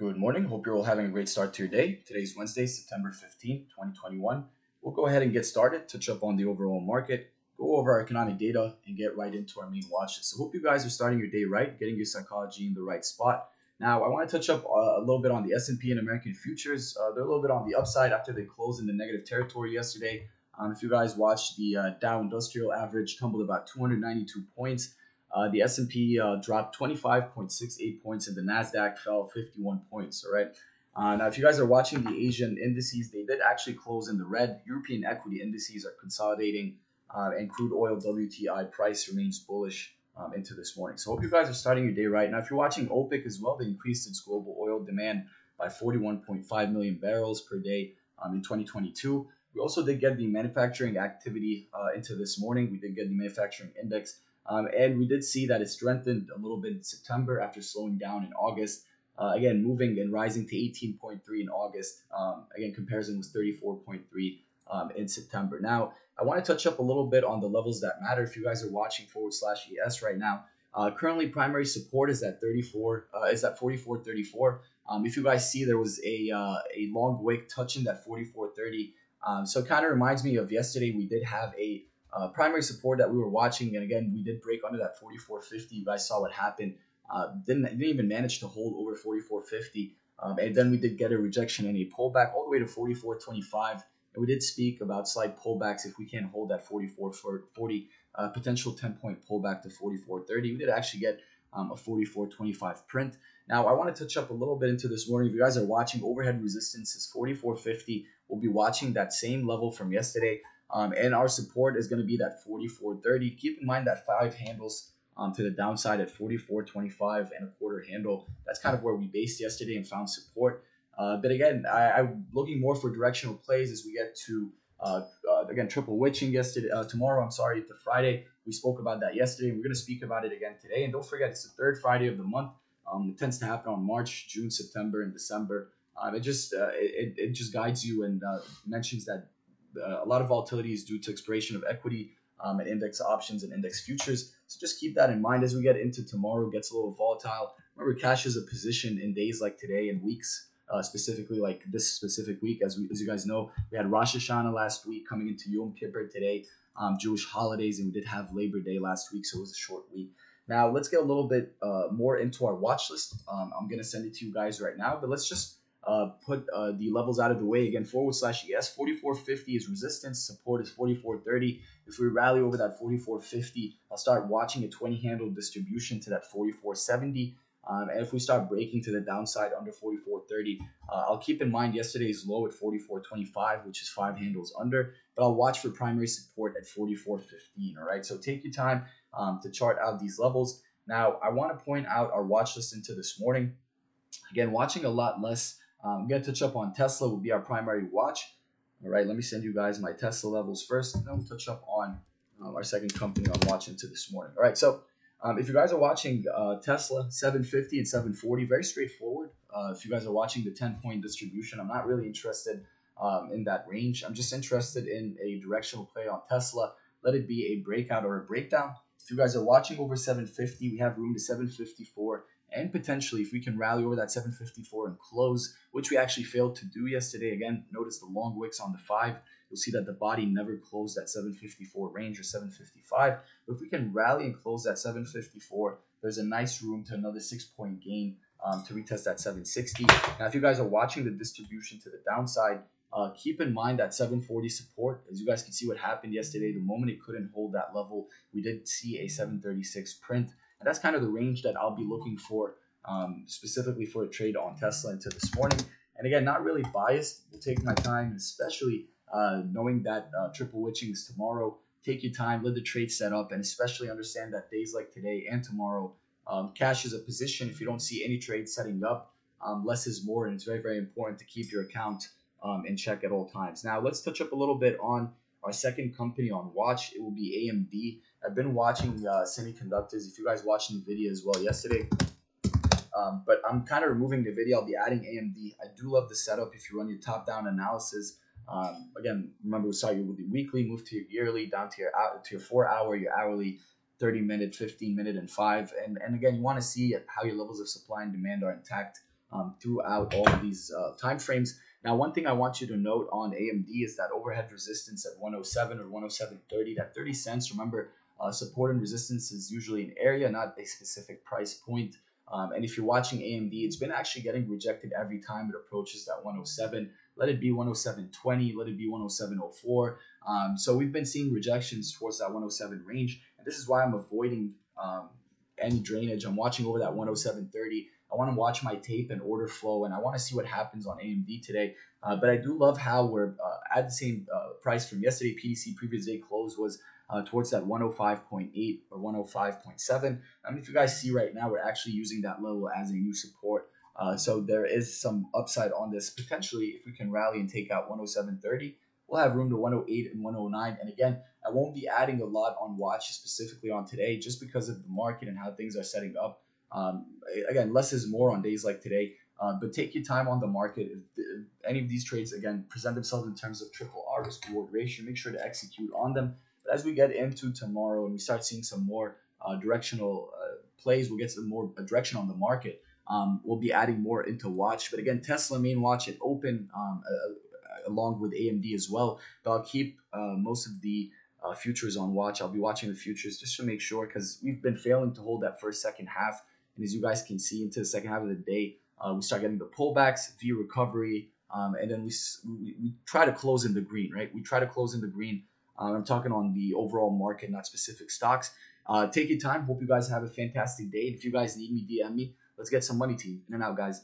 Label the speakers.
Speaker 1: Good morning. Hope you're all having a great start to your day. Today's Wednesday, September 15th, 2021. We'll go ahead and get started, touch up on the overall market, go over our economic data, and get right into our main watches. So, hope you guys are starting your day right, getting your psychology in the right spot. Now, I want to touch up uh, a little bit on the S&P and American futures. Uh, they're a little bit on the upside after they closed in the negative territory yesterday. Um, if you guys watched the uh, Dow Industrial Average tumbled about 292 points. Uh, the S&P uh, dropped 25.68 points and the Nasdaq fell 51 points. All right. Uh, now, if you guys are watching the Asian indices, they did actually close in the red. European equity indices are consolidating, uh, and crude oil WTI price remains bullish um, into this morning. So, hope you guys are starting your day right. Now, if you're watching OPEC as well, they increased its global oil demand by 41.5 million barrels per day um, in 2022. We also did get the manufacturing activity uh, into this morning. We did get the manufacturing index um, and we did see that it strengthened a little bit in September after slowing down in August. Uh, again, moving and rising to 18.3 in August. Um, again, comparison was 34.3 um, in September. Now, I want to touch up a little bit on the levels that matter. If you guys are watching forward slash ES right now, uh, currently primary support is at 34, uh, is at 44.34. Um, if you guys see, there was a uh, a long wick touching that 44.30. Um, so it kind of reminds me of yesterday. We did have a uh, primary support that we were watching, and again, we did break under that 44.50. You guys saw what happened. Uh, didn't didn't even manage to hold over 44.50, um, and then we did get a rejection and a pullback all the way to 44.25. And we did speak about slight pullbacks if we can't hold that 44 for 40 uh, potential 10 point pullback to 44.30. We did actually get um, a 44.25 print. Now I want to touch up a little bit into this morning. If you guys are watching, overhead resistance is 44.50. We'll be watching that same level from yesterday. Um, and our support is going to be that 44.30. Keep in mind that five handles um, to the downside at 44.25 and a quarter handle. That's kind of where we based yesterday and found support. Uh, but again, I, am looking more for directional plays as we get to uh, uh, again triple witching yesterday. Uh, tomorrow, I'm sorry, to Friday. We spoke about that yesterday. We're going to speak about it again today. And don't forget, it's the third Friday of the month. Um, it tends to happen on March, June, September, and December. Um, it just uh, it, it just guides you and uh, mentions that a lot of volatility is due to expiration of equity um, and index options and index futures. So just keep that in mind as we get into tomorrow. Gets a little volatile. Remember, cash is a position in days like today and weeks. Uh, specifically, like this specific week, as we, as you guys know, we had Rosh Hashanah last week, coming into Yom Kippur today, um, Jewish holidays, and we did have Labor Day last week, so it was a short week. Now let's get a little bit uh, more into our watch list. Um, I'm gonna send it to you guys right now, but let's just uh, put uh, the levels out of the way again forward slash ES 4450 is resistance. Support is 4430 if we rally over that 4450 I'll start watching a 20 handle distribution to that 4470 um, and if we start breaking to the downside under 4430 uh, I'll keep in mind yesterday's low at 4425 which is five handles under but I'll watch for primary support at 4415 all right? So take your time um, to chart out these levels. Now I want to point out our watch list into this morning. Again watching a lot less I'm going to touch up on Tesla will be our primary watch. All right, let me send you guys my Tesla levels first, and then we'll touch up on um, our second company I'm watching to this morning. All right, so um, if you guys are watching uh, Tesla 750 and 740, very straightforward. Uh, if you guys are watching the 10 point distribution, I'm not really interested um, in that range. I'm just interested in a directional play on Tesla. Let it be a breakout or a breakdown. If you guys are watching over 750, we have room to 754 and potentially if we can rally over that 754 and close, which we actually failed to do yesterday. Again, notice the long wicks on the five. You'll see that the body never closed that 754 range or 755. But if we can rally and close that 754, there's a nice room to another six point gain um, to retest that 760. Now, if you guys are watching the distribution to the downside, uh, keep in mind that 740 support. As you guys can see what happened yesterday, the moment it couldn't hold that level, we did see a 736 print. And that's kind of the range that I'll be looking for um, specifically for a trade on Tesla into this morning. And again, not really biased. We'll take my time, especially uh, knowing that uh, triple witching is tomorrow. Take your time, let the trade set up, and especially understand that days like today and tomorrow, um, cash is a position. If you don't see any trade setting up, um, less is more, and it's very, very important to keep your account um, in check at all times. Now, let's touch up a little bit on our second company on watch. It will be AMD. I've been watching uh, semiconductors. If you guys watched the video as well yesterday, um, but I'm kind of removing the video. I'll be adding AMD. I do love the setup. If you run your top-down analysis, um, again, remember we saw you with the weekly, move to your yearly, down to your to your four-hour, your hourly, 30 minute, 15 minute, and five. And and again, you want to see how your levels of supply and demand are intact um, throughout all of these uh, time frames. Now, one thing I want you to note on AMD is that overhead resistance at 107 or 107.30, that 30 cents. Remember, uh, support and resistance is usually an area, not a specific price point. Um, and if you're watching AMD, it's been actually getting rejected every time it approaches that 107. Let it be 107.20, let it be 107.04. Um, so we've been seeing rejections towards that 107 range, and this is why I'm avoiding um, any drainage. I'm watching over that 107.30. I want to watch my tape and order flow, and I want to see what happens on AMD today. Uh, but I do love how we're uh, at the same uh, price from yesterday. PDC previous day close was uh, towards that 105.8 or 105.7. I mean, if you guys see right now, we're actually using that level as a new support. Uh, so there is some upside on this potentially if we can rally and take out 107.30 we'll have room to 108 and 109. And again, I won't be adding a lot on watch specifically on today just because of the market and how things are setting up. Um, again, less is more on days like today. Uh, but take your time on the market. If, if, any of these trades again present themselves in terms of triple R risk reward ratio, make sure to execute on them. But as we get into tomorrow and we start seeing some more uh, directional uh, plays, we'll get some more direction on the market. Um, we'll be adding more into watch. But again, Tesla main watch it open um, along with AMD as well. But I'll keep uh, most of the uh, futures on watch. I'll be watching the futures just to make sure because we've been failing to hold that first second half. And as you guys can see, into the second half of the day, uh, we start getting the pullbacks, V recovery, um, and then we, we, we try to close in the green, right? We try to close in the green. Um, I'm talking on the overall market, not specific stocks. Uh, take your time. Hope you guys have a fantastic day. And if you guys need me, DM me. Let's get some money team. In and out, guys.